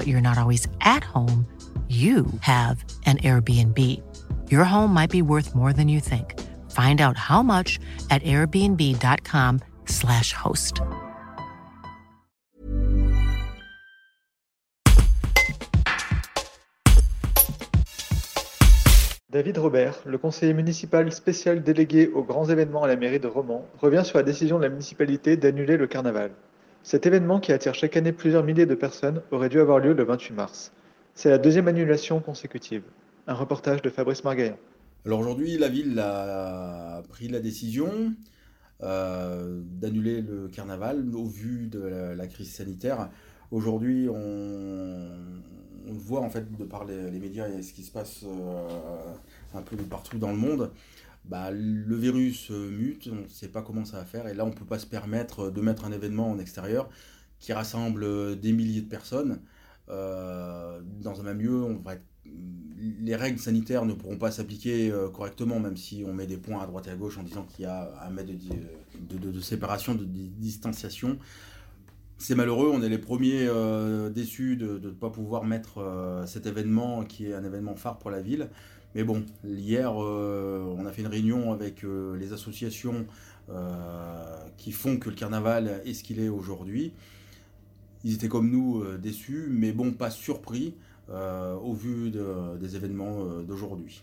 but you're not always at home, you have an Airbnb. Your home might be worth more than you think. Find out how much at airbnb.com/slash host. David Robert, le conseiller municipal spécial délégué aux grands événements à la mairie de Romans, revient sur la décision de la municipalité d'annuler le carnaval. Cet événement, qui attire chaque année plusieurs milliers de personnes, aurait dû avoir lieu le 28 mars. C'est la deuxième annulation consécutive. Un reportage de Fabrice Margaillon. Alors aujourd'hui, la ville a pris la décision euh, d'annuler le carnaval au vu de la, crise sanitaire. Aujourd'hui, on, voit en fait de par les, médias et ce qui se passe euh, un peu partout dans le monde. Bah, le virus mute, on ne sait pas comment ça va faire et là on ne peut pas se permettre de mettre un événement en extérieur qui rassemble des milliers de personnes. Euh, dans un même lieu, va les règles sanitaires ne pourront pas s'appliquer euh, correctement, même si on met des points à droite et à gauche en disant qu'il y a un mètre de, séparation, de, distanciation. C'est malheureux, on est les premiers euh, déçus de ne pas pouvoir mettre cet événement qui est un événement phare pour la ville. Mais bon, hier, on a fait une réunion avec les associations qui font que le carnaval est ce qu'il est aujourd'hui. Ils étaient comme nous euh, déçus, mais bon, pas surpris euh, au vu des événements euh, d'aujourd'hui.